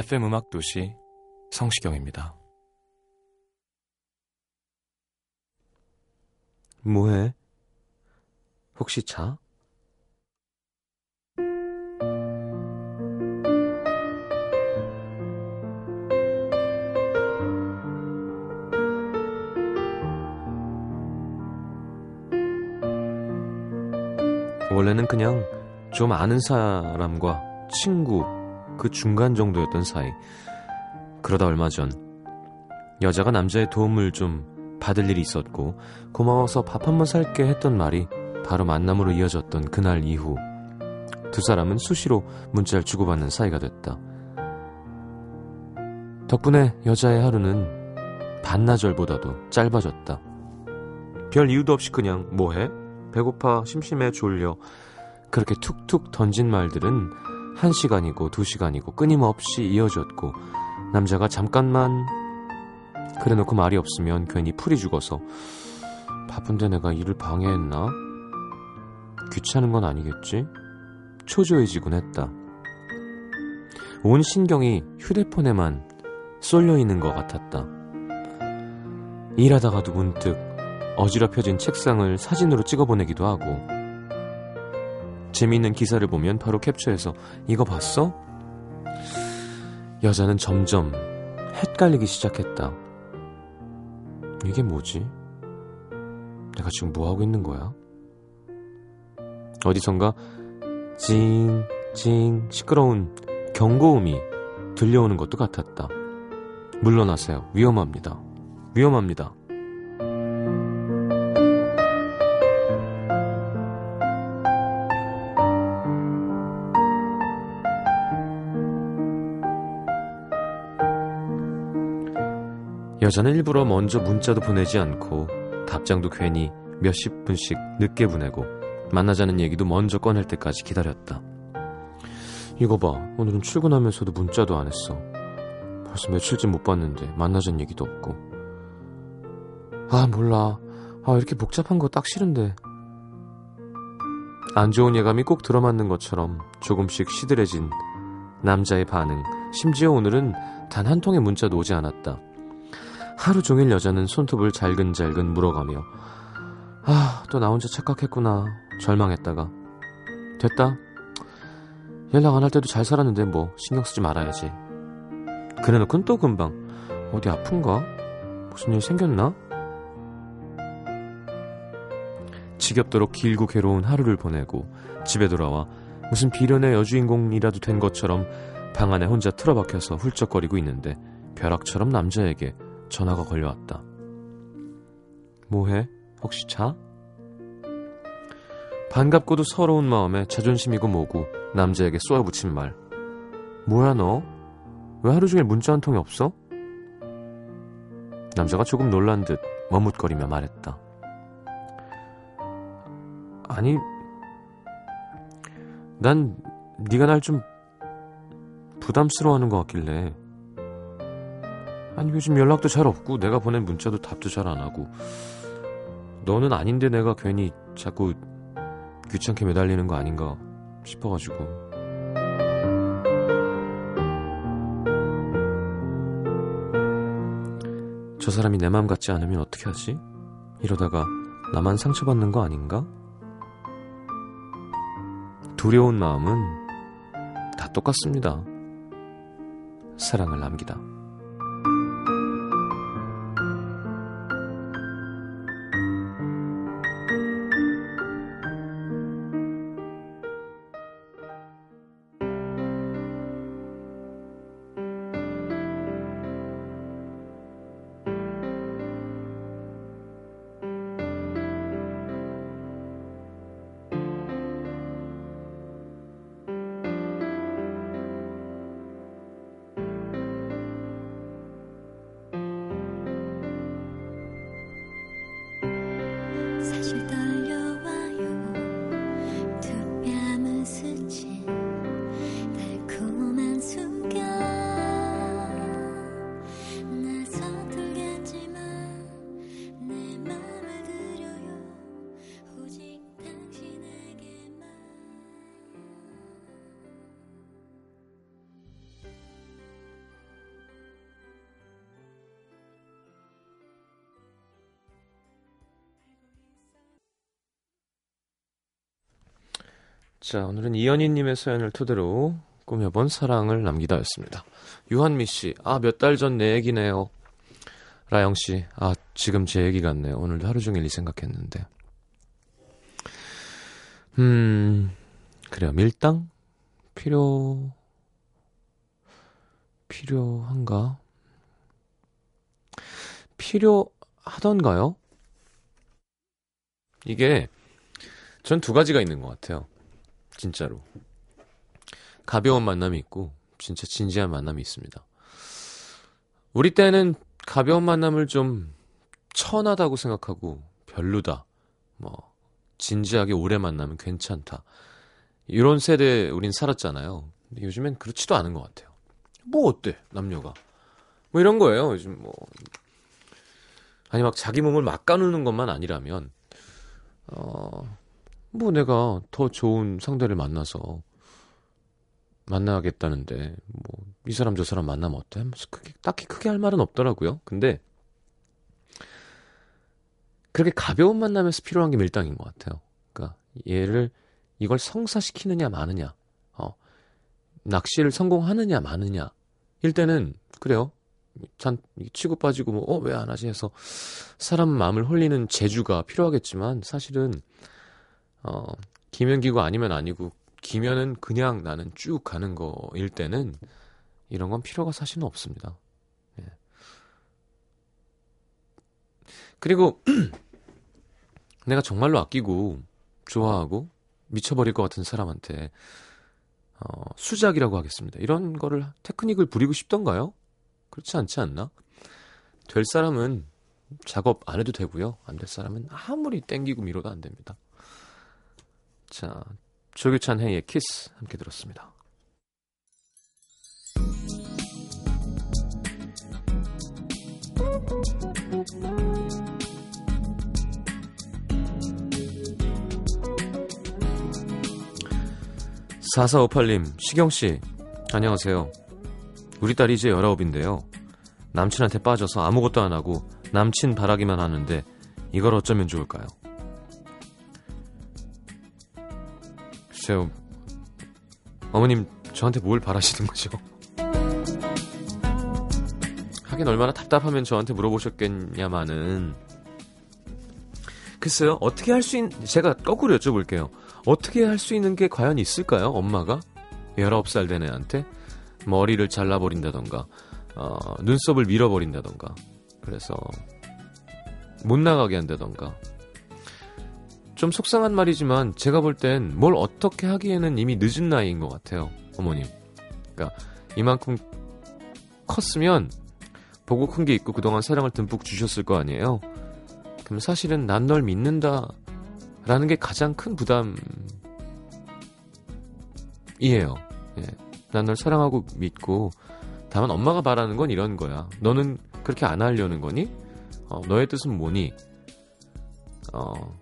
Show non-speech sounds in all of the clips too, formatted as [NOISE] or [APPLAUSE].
FM 음악 도시 성시경입니다. 뭐해? 혹시 자? 원래는 그냥 좀 아는 사람과 친구 그 중간 정도였던 사이. 그러다 얼마 전 여자가 남자의 도움을 좀 받을 일이 있었고 고마워서 밥 한 번 살게 했던 말이 바로 만남으로 이어졌던 그날 이후 두 사람은 수시로 문자를 주고받는 사이가 됐다. 덕분에 여자의 하루는 반나절보다도 짧아졌다. 별 이유도 없이 그냥 뭐해? 배고파, 심심해, 졸려. 그렇게 툭툭 던진 말들은 한 시간이고 두 시간이고 끊임없이 이어졌고 남자가 잠깐만 그래놓고 말이 없으면 괜히 풀이 죽어서 바쁜데 내가 일을 방해했나? 귀찮은 건 아니겠지? 초조해지곤 했다. 온 신경이 휴대폰에만 쏠려 있는 것 같았다. 일하다가도 문득 어지럽혀진 책상을 사진으로 찍어보내기도 하고 재미있는 기사를 보면 바로 캡처해서 이거 봤어? 여자는 점점 헷갈리기 시작했다. 이게 뭐지? 내가 지금 뭐하고 있는 거야? 어디선가 징, 징 시끄러운 경고음이 들려오는 것도 같았다. 물러나세요. 위험합니다. 위험합니다. 여자는 일부러 먼저 문자도 보내지 않고 답장도 괜히 몇십 분씩 늦게 보내고 만나자는 얘기도 먼저 꺼낼 때까지 기다렸다. 이거 봐. 오늘은 출근하면서도 문자도 안 했어. 벌써 며칠째 못 봤는데 만나자는 얘기도 없고. 아, 몰라. 아, 이렇게 복잡한 거 딱 싫은데. 안 좋은 예감이 꼭 들어맞는 것처럼 조금씩 시들해진 남자의 반응. 심지어 오늘은 단 한 통의 문자도 오지 않았다. 하루 종일 여자는 손톱을 잘근잘근 물어가며 아, 또 나 혼자 착각했구나. 절망했다가 됐다. 연락 안 할 때도 잘 살았는데 뭐 신경 쓰지 말아야지. 그래놓고는 또 금방 어디 아픈가? 무슨 일 생겼나? 지겹도록 길고 괴로운 하루를 보내고 집에 돌아와 무슨 비련의 여주인공이라도 된 것처럼 방 안에 혼자 틀어박혀서 훌쩍거리고 있는데 벼락처럼 남자에게 전화가 걸려왔다. 뭐해? 혹시 자? 반갑고도 서러운 마음에 자존심이고 뭐고 남자에게 쏘아붙인 말. 뭐야 너? 왜 하루 종일 문자 한 통이 없어? 남자가 조금 놀란 듯 머뭇거리며 말했다. 아니, 난 네가 날 좀 부담스러워하는 것 같길래. 아니 요즘 연락도 잘 없고 내가 보낸 문자도 답도 잘 안 하고 너는 아닌데 내가 괜히 자꾸 귀찮게 매달리는 거 아닌가 싶어가지고 저 사람이 내맘 같지 않으면 어떻게 하지? 이러다가 나만 상처받는 거 아닌가? 두려운 마음은 다 똑같습니다. 사랑을 남기다. 자, 오늘은 이현희님의 사연을 토대로 꾸며본 사랑을 남기다였습니다. 유한미 씨, 아, 몇 달 전 내 얘기네요. 라영 씨, 아, 지금 제 얘기 같네요. 오늘도 하루 종일 이 생각했는데. 음, 그래요. 밀당? 필요, 필요한가? 필요하던가요? 이게, 전 두 가지가 있는 것 같아요. 진짜로. 가벼운 만남이 있고, 진짜 진지한 만남이 있습니다. 우리 때는 가벼운 만남을 좀 천하다고 생각하고, 별로다. 뭐, 진지하게 오래 만나면 괜찮다. 이런 세대에 우린 살았잖아요. 근데 요즘엔 그렇지도 않은 것 같아요. 뭐 어때, 남녀가. 뭐 이런 거예요. 요즘 뭐. 아니, 막 자기 몸을 막 까누는 것만 아니라면, 어, 뭐 내가 더 좋은 상대를 만나서 만나겠다는데 뭐 이 사람 저 사람 만나면 어때? 하면서 크게 딱히 크게 할 말은 없더라고요. 근데 그렇게 가벼운 만남에서 필요한 게 밀당인 것 같아요. 그러니까 얘를 이걸 성사시키느냐 마느냐, 어, 낚시를 성공하느냐 마느냐. 일 때는 그래요. 잔 치고 빠지고 뭐 어 왜 안 하지 해서 사람 마음을 홀리는 재주가 필요하겠지만 사실은 어 기면기고 아니면 아니고 기면은 그냥 나는 쭉 가는 거일 때는 이런 건 필요가 사실은 없습니다. 예. 그리고 [CLEARS THROAT] 내가 정말로 아끼고 좋아하고 미쳐버릴 것 같은 사람한테 어, 수작이라고 하겠습니다. 이런 거를 테크닉을 부리고 싶던가요? 그렇지 않지 않나? 될 사람은 작업 안 해도 되고요. 안 될 사람은 아무리 땡기고 밀어도 안 됩니다. 자, 조규찬 해의 키스 함께 들었습니다. 사사오팔님, 시경씨, 안녕하세요. 우리 딸이 이제 19인데요. 남친한테 빠져서 아무것도 안 하고 남친 바라기만 하는데 이걸 어쩌면 좋을까요? 글쎄요. 어머님, 저한테 뭘 바라시는 거죠? 하긴 얼마나 답답하면 저한테 물어보셨겠냐마는. 글쎄요, 어떻게 할 수 있는, 제가 거꾸로 여쭤볼게요. 어떻게 할 수 있는 게 과연 있을까요? 엄마가? 19살 된 애한테? 머리를 잘라버린다던가, 어, 눈썹을 밀어버린다던가, 그래서, 못 나가게 한다던가. 좀 속상한 말이지만, 제가 볼 땐 뭘 어떻게 하기에는 이미 늦은 나이인 것 같아요, 어머님. 그러니까, 이만큼 컸으면, 보고 큰 게 있고 그동안 사랑을 듬뿍 주셨을 거 아니에요? 그럼 사실은 난 널 믿는다, 라는 게 가장 큰 부담이에요. 예. 난 널 사랑하고 믿고 다만 엄마가 바라는 건 이런 거야. 너는 그렇게 안 하려는 거니? 어, 너의 뜻은 뭐니? 어,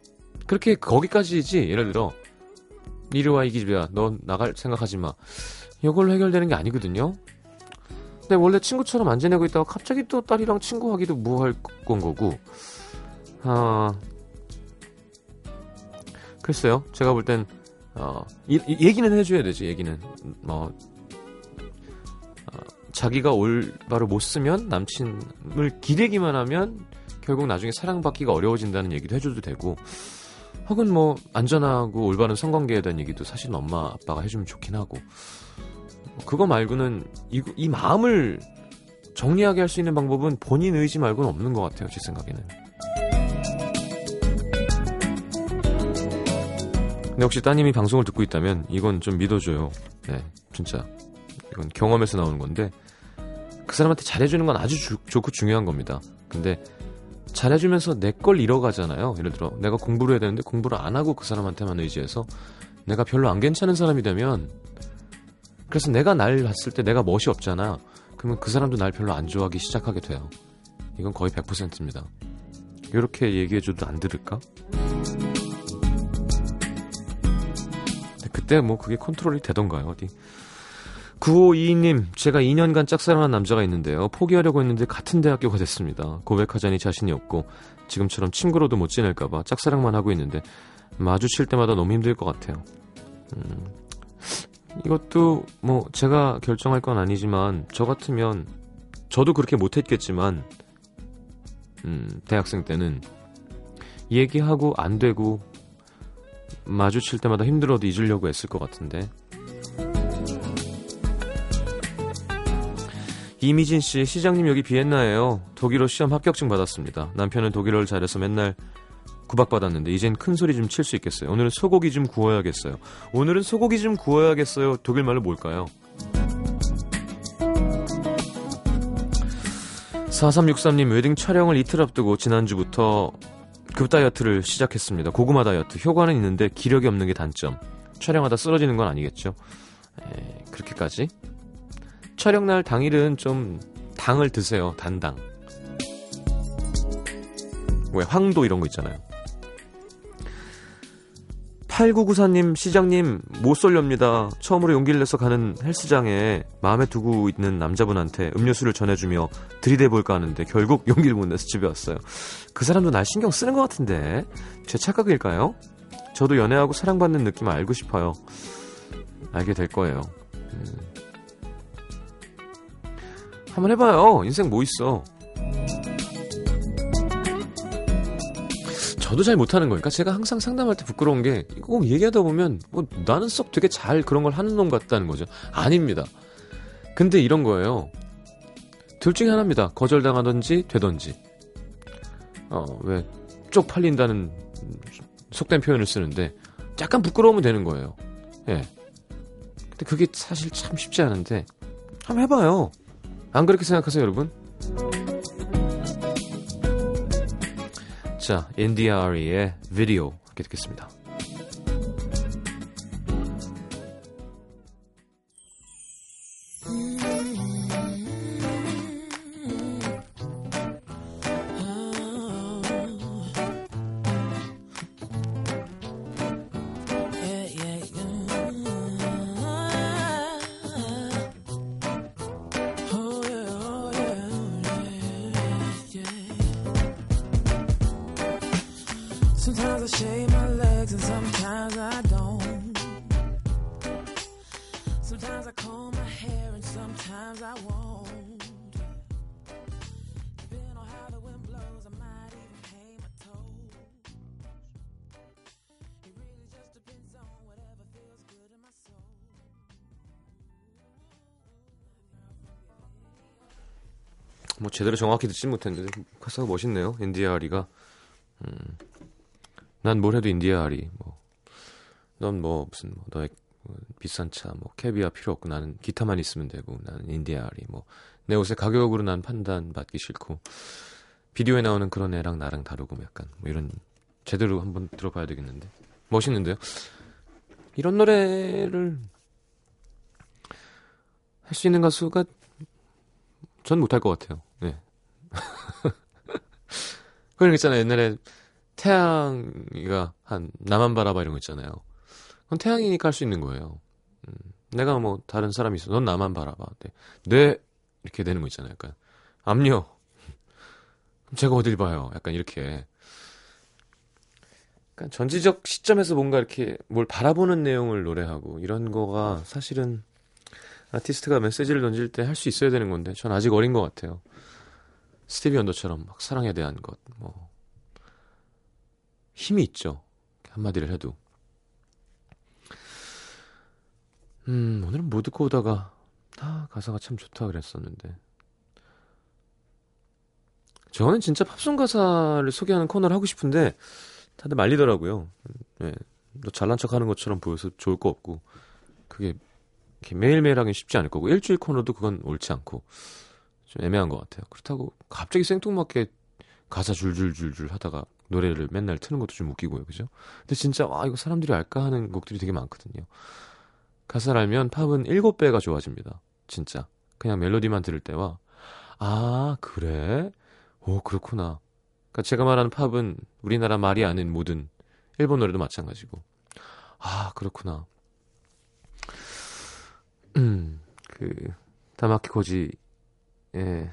그렇게 거기까지지. 예를 들어 이리 와 이 기집애야. 너 나갈 생각하지 마. 이걸로 해결되는 게 아니거든요. 근데 원래 친구처럼 안 지내고 있다가 갑자기 또 딸이랑 친구하기도 뭐할 건 거고. 아, 글쎄요. 제가 볼 땐, 어, 이, 이, 얘기는 해줘야 되지, 얘기는. 뭐, 어, 자기가 올바로 못 쓰면 남친을 기대기만 하면 결국 나중에 사랑받기가 어려워진다는 얘기도 해줘도 되고, 혹은 뭐, 안전하고 올바른 성관계에 대한 얘기도 사실 엄마, 아빠가 해주면 좋긴 하고, 그거 말고는 이, 이 마음을 정리하게 할 수 있는 방법은 본인 의지 말고는 없는 것 같아요, 제 생각에는. 근데 혹시 따님이 방송을 듣고 있다면 이건 좀 믿어줘요. 네, 진짜 이건 경험에서 나오는 건데 그 사람한테 잘해주는 건 아주 주, 좋고 중요한 겁니다. 근데 잘해주면서 내 걸 잃어가잖아요. 예를 들어 내가 공부를 해야 되는데 공부를 안 하고 그 사람한테만 의지해서 내가 별로 안 괜찮은 사람이 되면 그래서 내가 날 봤을 때 내가 멋이 없잖아. 그러면 그 사람도 날 별로 안 좋아하기 시작하게 돼요. 이건 거의 100%입니다. 이렇게 얘기해줘도 안 들을까? 그때 뭐 그게 컨트롤이 되던가요, 어디. 9522님, 제가 2년간 짝사랑한 남자가 있는데요. 포기하려고 했는데 같은 대학교가 됐습니다. 고백하자니 자신이 없고, 지금처럼 친구로도 못 지낼까봐 짝사랑만 하고 있는데, 마주칠 때마다 너무 힘들 것 같아요. 음, 이것도 뭐 제가 결정할 건 아니지만 저 같으면 저도 그렇게 못했겠지만 음, 대학생 때는 얘기하고 안 되고 마주칠 때마다 힘들어도 잊으려고 했을 것 같은데 이미진 씨, 시장님 여기 비엔나예요. 독일어 시험 합격증 받았습니다. 남편은 독일어를 잘해서 맨날 구박받았는데 이젠 큰 소리 좀 칠 수 있겠어요. 오늘은 소고기 좀 구워야겠어요. 오늘은 소고기 좀 구워야겠어요. 독일 말로 뭘까요? 4363님 웨딩 촬영을 이틀 앞두고 지난주부터 급 다이어트를 시작했습니다. 고구마 다이어트. 효과는 있는데 기력이 없는 게 단점. 촬영하다 쓰러지는 건 아니겠죠? 에, 그렇게까지? 촬영 날 당일은 좀 당을 드세요. 단당. 왜 황도 이런 거 있잖아요. 8994님, 시장님, 못 쏠렵니다. 처음으로 용기를 내서 가는 헬스장에 마음에 두고 있는 남자분한테 음료수를 전해주며 들이대볼까 하는데 결국 용기를 못 내서 집에 왔어요. 그 사람도 날 신경 쓰는 것 같은데. 제 착각일까요? 저도 연애하고 사랑받는 느낌 알고 싶어요. 알게 될 거예요. 음. 한번 해봐요. 인생 뭐 있어. 저도 잘 못하는 거니까 제가 항상 상담할 때 부끄러운 게 꼭 얘기하다 보면 뭐 나는 썩 되게 잘 그런 걸 하는 놈 같다는 거죠. 아닙니다. 근데 이런 거예요. 둘 중에 하나입니다. 거절당하든지 되든지. 어, 왜 쪽팔린다는 속된 표현을 쓰는데 약간 부끄러우면 되는 거예요. 예. 근데 그게 사실 참 쉽지 않은데 한번 해봐요. 안 그렇게 생각하세요, 여러분? 자, NDRE의 비디오 함께 듣겠습니다. 제대로 정확히 듣진 못했는데 가사가 멋있네요. NDRE가 음. 난 뭘 해도 NDRE 뭐. 넌 뭐 무슨 뭐 너의 비싼 차 뭐 캐비아 필요 없고 나는 기타만 있으면 되고 나는 NDRE 뭐내 옷의 가격으로 난 판단 받기 싫고 비디오에 나오는 그런 애랑 나랑 다르고 뭐 약간 뭐 이런 제대로 한번 들어봐야 되겠는데 멋있는데요. 이런 노래를 할 수 있는 가수가 전 못할 것 같아요. 네. [LAUGHS] 그런 거 있잖아요. 옛날에 태양이가 한 나만 바라봐 이런 거 있잖아요. 그건 태양이니까 할 수 있는 거예요. 음, 내가 뭐 다른 사람이 있어. 넌 나만 바라봐. 네. 네. 이렇게 되는 거 있잖아요. 약간 압류. 그럼 제가 어딜 봐요. 약간 이렇게. 약간 전지적 시점에서 뭔가 이렇게 뭘 바라보는 내용을 노래하고 이런 거가 사실은 아티스트가 메시지를 던질 때 할 수 있어야 되는 건데 전 아직 어린 것 같아요. 스티비 원더처럼 막 사랑에 대한 것, 뭐 힘이 있죠. 한마디를 해도. 음, 오늘은 뭐 듣고 오다가 아, 가사가 참 좋다 그랬었는데. 저는 진짜 팝송 가사를 소개하는 코너를 하고 싶은데 다들 말리더라고요. 네, 너 잘난 척하는 것처럼 보여서 좋을 거 없고 그게 매일매일 하긴 쉽지 않을 거고 일주일 코너도 그건 옳지 않고 좀 애매한 것 같아요. 그렇다고 갑자기 생뚱맞게 가사 줄줄줄줄 하다가 노래를 맨날 트는 것도 좀 웃기고요. 그죠? 근데 진짜 와 이거 사람들이 알까 하는 곡들이 되게 많거든요. 가사를 알면 팝은 7배가 좋아집니다. 진짜. 그냥 멜로디만 들을 때와 아 그래? 오 그렇구나. 그러니까 제가 말하는 팝은 우리나라 말이 아닌 모든 일본 노래도 마찬가지고 아 그렇구나. 음, 그 다마키 코지 의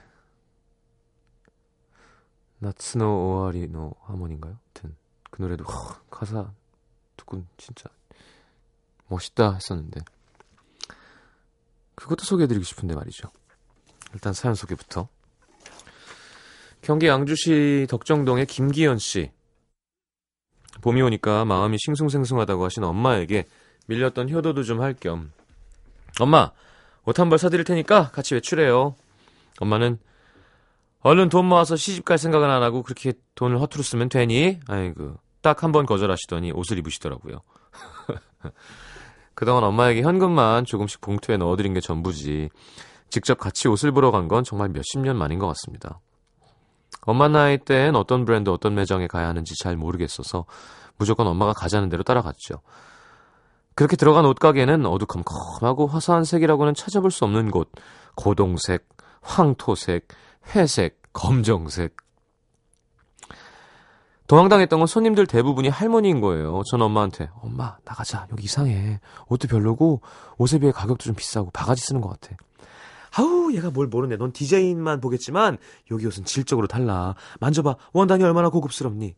나츠노 오아리노 하모니인가요? 하여튼 그 노래도 허, 가사 듣고 진짜 멋있다 했었는데 그것도 소개해드리고 싶은데 말이죠. 일단 사연 소개부터. 경기 양주시 덕정동의 김기현 씨. 봄이 오니까 마음이 싱숭생숭하다고 하신 엄마에게 밀렸던 효도도 좀 할 겸 엄마 옷 한 벌 사드릴 테니까 같이 외출해요. 엄마는 얼른 돈 모아서 시집 갈 생각은 안 하고 그렇게 돈을 허투루 쓰면 되니? 아이고 딱 한 번 거절하시더니 옷을 입으시더라고요. [LAUGHS] 그동안 엄마에게 현금만 조금씩 봉투에 넣어드린 게 전부지 직접 같이 옷을 보러 간 건 정말 몇십 년 만인 것 같습니다. 엄마 나이 땐 어떤 브랜드 어떤 매장에 가야 하는지 잘 모르겠어서 무조건 엄마가 가자는 대로 따라갔죠. 그렇게 들어간 옷가게는 어두컴컴하고 화사한 색이라고는 찾아볼 수 없는 곳. 고동색, 황토색, 회색, 검정색. 도망당했던 건 손님들 대부분이 할머니인 거예요. 전 엄마한테 엄마 나가자 여기 이상해 옷도 별로고 옷에 비해 가격도 좀 비싸고 바가지 쓰는 것 같아. 아우 얘가 뭘 모르네. 넌 디자인만 보겠지만 여기 옷은 질적으로 달라. 만져봐 원단이 얼마나 고급스럽니.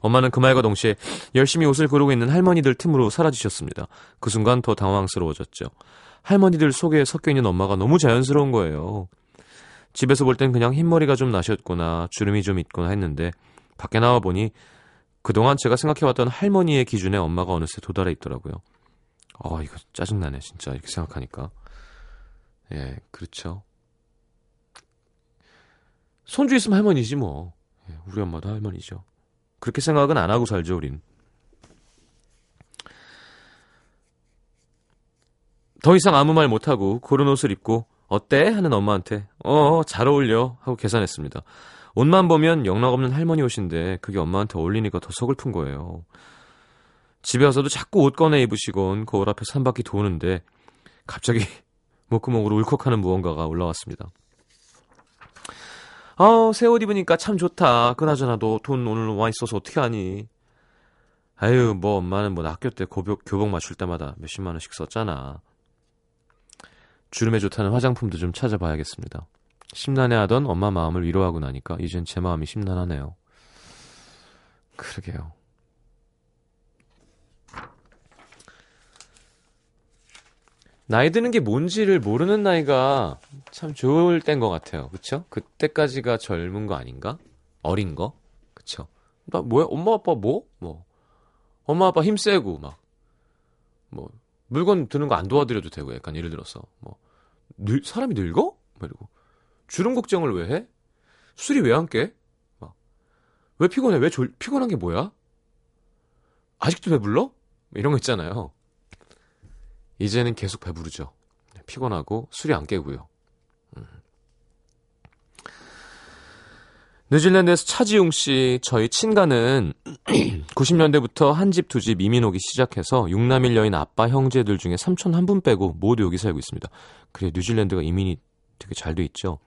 엄마는 그 말과 동시에 열심히 옷을 고르고 있는 할머니들 틈으로 사라지셨습니다. 그 순간 더 당황스러워졌죠. 할머니들 속에 섞여 있는 엄마가 너무 자연스러운 거예요. 집에서 볼 땐 그냥 흰머리가 좀 나셨거나 주름이 좀 있거나 했는데 밖에 나와 보니 그동안 제가 생각해왔던 할머니의 기준에 엄마가 어느새 도달해 있더라고요. 아 이거 짜증나네 진짜 이렇게 생각하니까. 예 그렇죠. 손주 있으면 할머니지 뭐. 예, 우리 엄마도 할머니죠. 그렇게 생각은 안 하고 살죠 우린. 더 이상 아무 말 못하고 고른 옷을 입고 어때? 하는 엄마한테 어, 잘 어울려 하고 계산했습니다. 옷만 보면 영락없는 할머니 옷인데 그게 엄마한테 어울리니까 더 서글픈 거예요. 집에 와서도 자꾸 옷 꺼내 입으시곤 거울 앞에서 한 바퀴 도는데 갑자기 [LAUGHS] 목구멍으로 울컥하는 무언가가 올라왔습니다. 아, 새옷 입으니까 참 좋다. 그나저나 너돈 오늘 와 있어서 어떻게 하니? 아유, 뭐 엄마는 뭐 학교 때 교복, 교복 맞출 때마다 몇십만 원씩 썼잖아. 주름에 좋다는 화장품도 좀 찾아봐야겠습니다. 심란해하던 엄마 마음을 위로하고 나니까 이젠 제 마음이 심란하네요. 그러게요. 나이 드는 게 뭔지를 모르는 나이가 참 좋을 때인 것 같아요. 그쵸? 그때까지가 젊은 거 아닌가? 어린 거? 그쵸? 나 뭐야? 엄마 아빠 뭐? 뭐. 엄마 아빠 힘 세고 막. 뭐. 물건 드는 거 안 도와드려도 되고 약간 예를 들어서 뭐. 늙, 사람이 늙어? 그리고 주름 걱정을 왜 해? 술이 왜 안 깨? 막. 왜 피곤해? 왜 졸, 피곤한 게 뭐야? 아직도 배불러? 이런 거 있잖아요. 이제는 계속 배부르죠. 피곤하고 술이 안 깨고요. 음. 뉴질랜드에서 차지용 씨, 저희 친가는 [CLEARS THROAT] 90년대부터 한 집 두 집 이민 오기 시작해서 육남일 여인 아빠 형제들 중에 삼촌 한 분 빼고 모두 여기 살고 있습니다. 그래 뉴질랜드가 이민이 되게 잘 돼 있죠.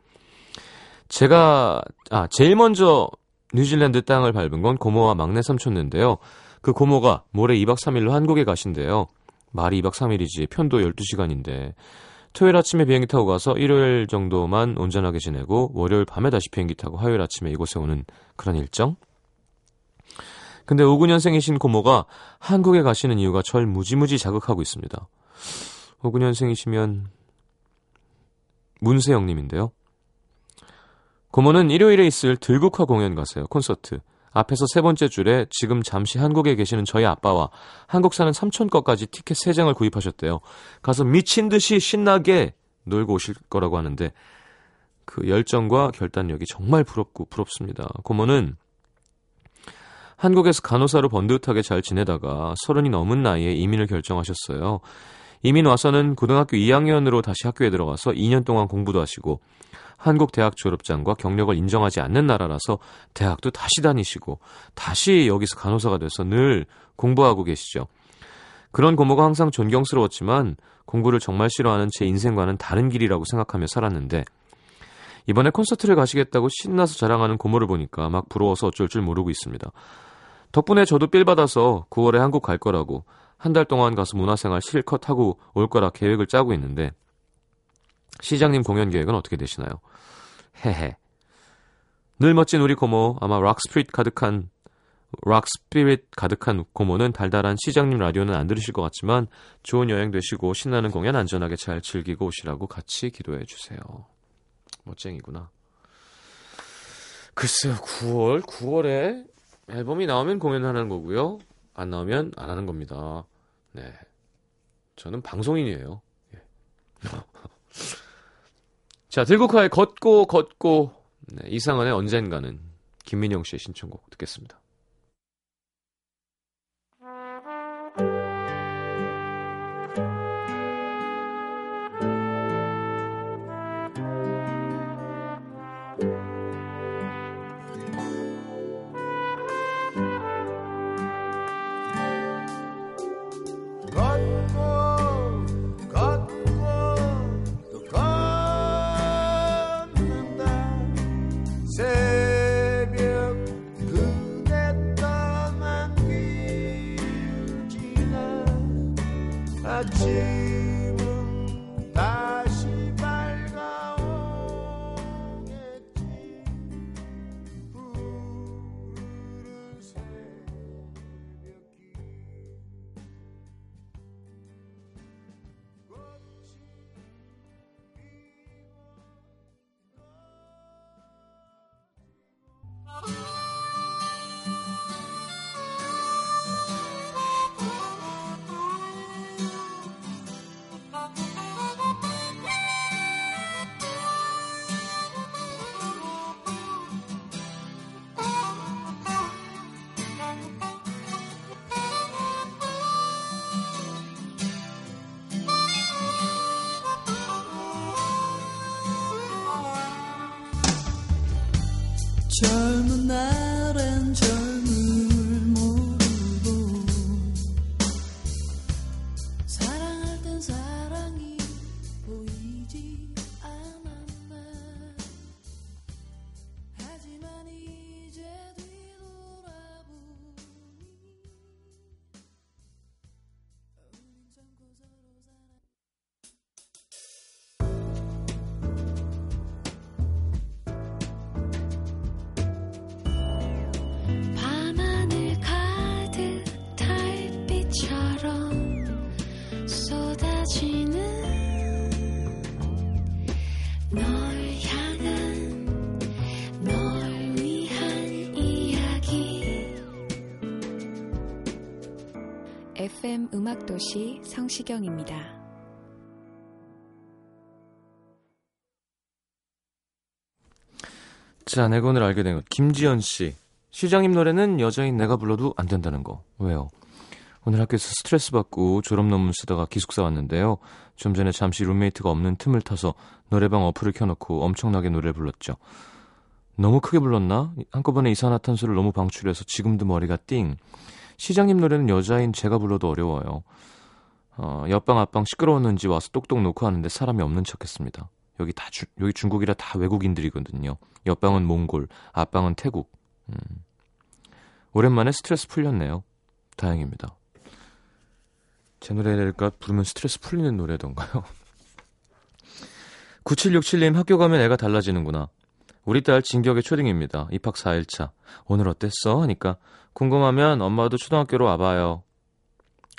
제가 아 제일 먼저 뉴질랜드 땅을 밟은 건 고모와 막내 삼촌인데요. 그 고모가 모레 2박 3일로 한국에 가신대요. 말이 2박 3일이지 편도 12시간인데 토요일 아침에 비행기 타고 가서 일요일 정도만 온전하게 지내고 월요일 밤에 다시 비행기 타고 화요일 아침에 이곳에 오는 그런 일정? 근데 59년생이신 고모가 한국에 가시는 이유가 절 무지무지 자극하고 있습니다. 59년생이시면 문세영님인데요. 고모는 일요일에 있을 들국화 공연 가세요. 콘서트. 앞에서 세 번째 줄에 지금 잠시 한국에 계시는 저희 아빠와 한국 사는 삼촌 거까지 티켓 3장을 구입하셨대요. 가서 미친 듯이 신나게 놀고 오실 거라고 하는데 그 열정과 결단력이 정말 부럽고 부럽습니다. 고모는 한국에서 간호사로 번듯하게 잘 지내다가 서른이 넘은 나이에 이민을 결정하셨어요. 이민 와서는 고등학교 2학년으로 다시 학교에 들어가서 2년 동안 공부도 하시고 한국 대학 졸업장과 경력을 인정하지 않는 나라라서 대학도 다시 다니시고 다시 여기서 간호사가 돼서 늘 공부하고 계시죠. 그런 고모가 항상 존경스러웠지만 공부를 정말 싫어하는 제 인생과는 다른 길이라고 생각하며 살았는데 이번에 콘서트를 가시겠다고 신나서 자랑하는 고모를 보니까 막 부러워서 어쩔 줄 모르고 있습니다. 덕분에 저도 삘 받아서 9월에 한국 갈 거라고 한 달 동안 가서 문화생활 실컷 하고 올 거라 계획을 짜고 있는데 시장님 공연 계획은 어떻게 되시나요? 헤헤. 늘 멋진 우리 고모 아마 rock spirit 가득한 rock spirit 가득한 고모는 달달한 시장님 라디오는 안 들으실 것 같지만 좋은 여행 되시고 신나는 공연 안전하게 잘 즐기고 오시라고 같이 기도해 주세요. 멋쟁이구나. 글쎄요, 9월, 9월에 앨범이 나오면 공연하는 거고요. 안 나오면 안 하는 겁니다. 네. 저는 방송인이에요. 예. 자, 들국화의 걷고 걷고 네, 이상한의 언젠가는 김민영 씨의 신청곡 듣겠습니다. 새벽 그 젊은 날엔 젊음 음악도시 성시경입니다. 자, 내가 오늘 알게 된 것. 김지연 씨. 시장님 노래는 여자인 내가 불러도 안 된다는 거. 왜요? 오늘 학교에서 스트레스 받고 졸업 논문 쓰다가 기숙사 왔는데요. 좀 전에 잠시 룸메이트가 없는 틈을 타서 노래방 어플을 켜놓고 엄청나게 노래를 불렀죠. 너무 크게 불렀나? 한꺼번에 이산화탄소를 너무 방출해서 지금도 머리가 띵. 시장님 노래는 여자인 제가 불러도 어려워요. 어, 옆방 앞방 시끄러웠는지 와서 똑똑 놓고 하는데 사람이 없는 척했습니다. 여기 다 주, 여기 중국이라 다 외국인들이거든요. 옆방은 몽골, 앞방은 태국. 음. 오랜만에 스트레스 풀렸네요. 다행입니다. 제 노래가 부르면 스트레스 풀리는 노래던가요? [LAUGHS] 9767님 학교 가면 애가 달라지는구나. 우리 딸 진격의 초딩입니다. 입학 4일차. 오늘 어땠어? 하니까 궁금하면 엄마도 초등학교로 와봐요.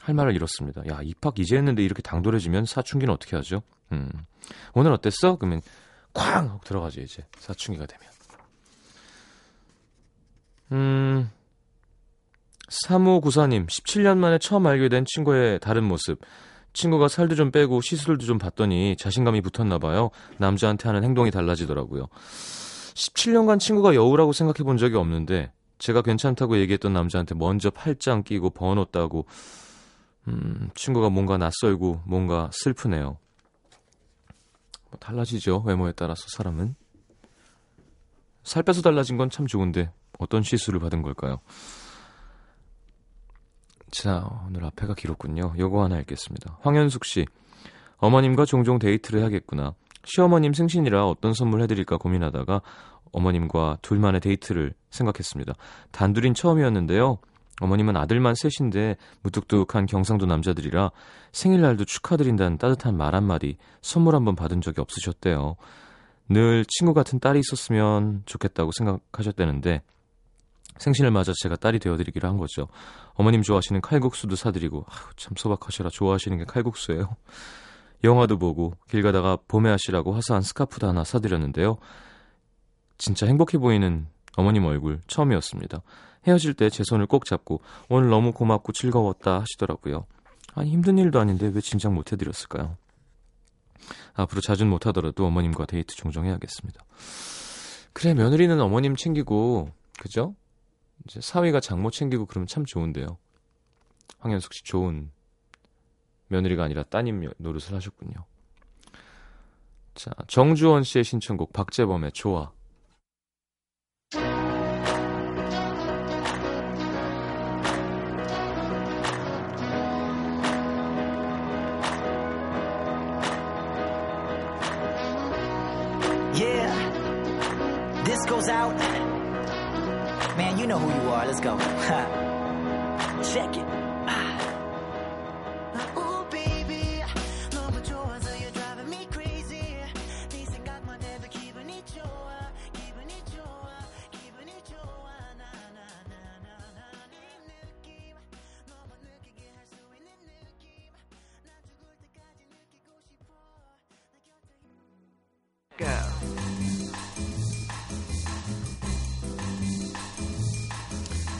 할 말을 잃었습니다. 야 입학 이제 했는데 이렇게 당돌해지면 사춘기는 어떻게 하죠? 음. 오늘 어땠어? 그러면 쾅 들어가죠 이제 사춘기가 되면. 음. 3594님, 17년 만에 처음 알게 된 친구의 다른 모습. 친구가 살도 좀 빼고 시술도 좀 받더니 자신감이 붙었나 봐요. 남자한테 하는 행동이 달라지더라고요. 17년간 친구가 여우라고 생각해 본 적이 없는데 제가 괜찮다고 얘기했던 남자한테 먼저 팔짱 끼고 번호 따고 음, 친구가 뭔가 낯설고 뭔가 슬프네요. 뭐 달라지죠. 외모에 따라서 사람은. 살 빼서 달라진 건 참 좋은데 어떤 시술을 받은 걸까요? 자, 오늘 앞에가 길었군요. 요거 하나 읽겠습니다. 황현숙 씨. 어머님과 종종 데이트를 해야겠구나. 시어머님 생신이라 어떤 선물 해드릴까 고민하다가 어머님과 둘만의 데이트를 생각했습니다. 단둘인 처음이었는데요. 어머님은 아들만 셋인데 무뚝뚝한 경상도 남자들이라 생일날도 축하드린다는 따뜻한 말 한마디 선물 한번 받은 적이 없으셨대요. 늘 친구 같은 딸이 있었으면 좋겠다고 생각하셨다는데 생신을 맞아 제가 딸이 되어드리기로 한 거죠. 어머님 좋아하시는 칼국수도 사드리고 아휴, 참 소박하시라 좋아하시는 게 칼국수예요. 영화도 보고 길 가다가 봄에 하시라고 화사한 스카프도 하나 사드렸는데요. 진짜 행복해 보이는 어머님 얼굴 처음이었습니다. 헤어질 때 제 손을 꼭 잡고 오늘 너무 고맙고 즐거웠다 하시더라고요. 아니 힘든 일도 아닌데 왜 짐작 못 해드렸을까요? 앞으로 자주는 못하더라도 어머님과 데이트 종종 해야겠습니다. 그래 며느리는 어머님 챙기고 그죠? 이제 사위가 장모 챙기고 그러면 참 좋은데요. 황현숙 씨 좋은 며느리가 아니라 따님 노릇을 하셨군요. 자, 정주원 씨의 신청곡 박재범의 좋아.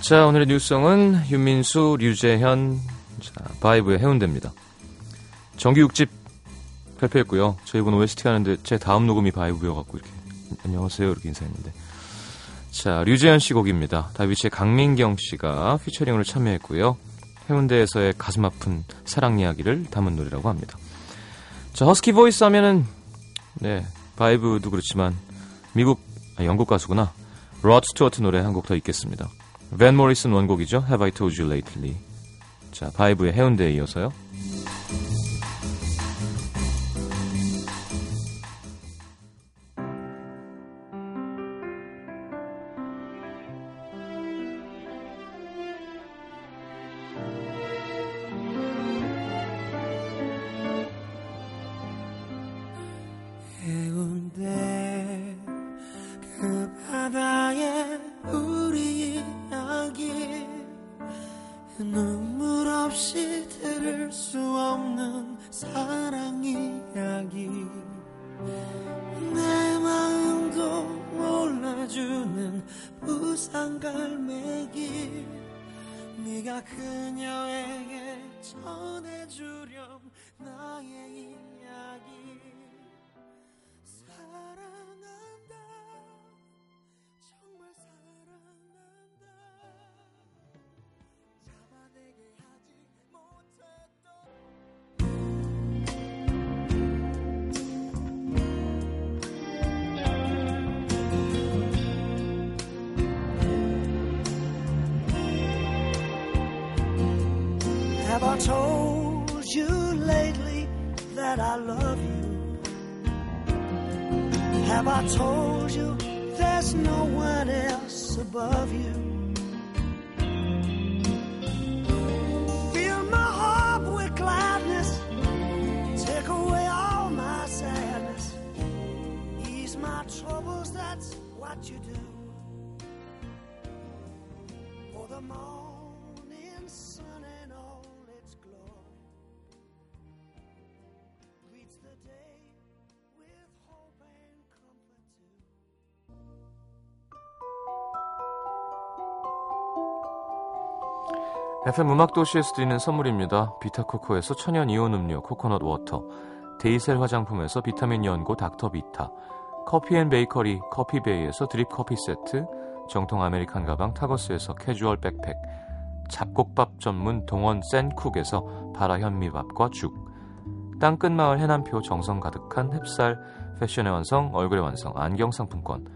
자, 오늘의 new song은 윤민수, 류재현, 자, 바이브의 해운대입니다. 정규 6집 발표했고요. 저희 이번 OST 하는데 제 다음 녹음이 바이브여갖고 이렇게 안녕하세요 이렇게 인사했는데 자, 류재현 씨 곡입니다. 다비치의 강민경 씨가 피처링으로 참여했고요. 해운대에서의 가슴 아픈 사랑 이야기를 담은 노래라고 합니다. 자, 허스키 보이스 하면은 네, 바이브도 그렇지만 미국 아, 영국 가수구나. 로드 스튜어트 노래 한 곡 더 있겠습니다. 밴 모리슨 원곡이죠. Have I Told You Lately. 자, 바이브의 해운대에 이어서요. I told you lately that I love you? Have I told you there's no one else above you? Its glow greets the day with hope and comfort too. FM 음악 도시에서 드리는 선물입니다. 비타코코에서 천연 이온 음료 코코넛 워터, 데이셀 화장품에서 비타민 연고 닥터비타, 커피앤베이커리 커피베이에서 드립 커피 세트, 정통 American 가방 타거스에서 캐주얼 백팩, 잡곡밥 전문 동원 센쿡에서 바라 현미밥과 죽, 땅끝 마을 해남표 정성 가득한 햅쌀 패션의 완성 얼굴의 완성 안경 상품권,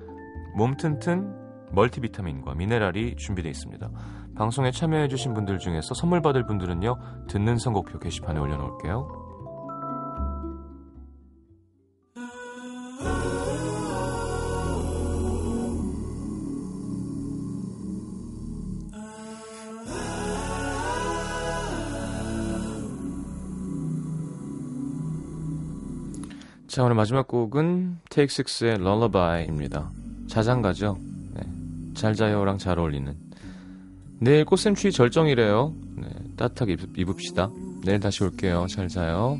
몸 튼튼 멀티비타민과 미네랄이 준비되어 있습니다. 방송에 참여해주신 분들 중에서 선물 받을 분들은요, 듣는 선곡표 게시판에 올려놓을게요. 자, 오늘 마지막 곡은 Take Six의 Lullaby입니다. 자장가죠. 네. 잘 자요랑 잘 어울리는. 내일 꽃샘추위 절정이래요. 네, 따뜻하게 입, 입읍시다. 내일 다시 올게요. 잘 자요.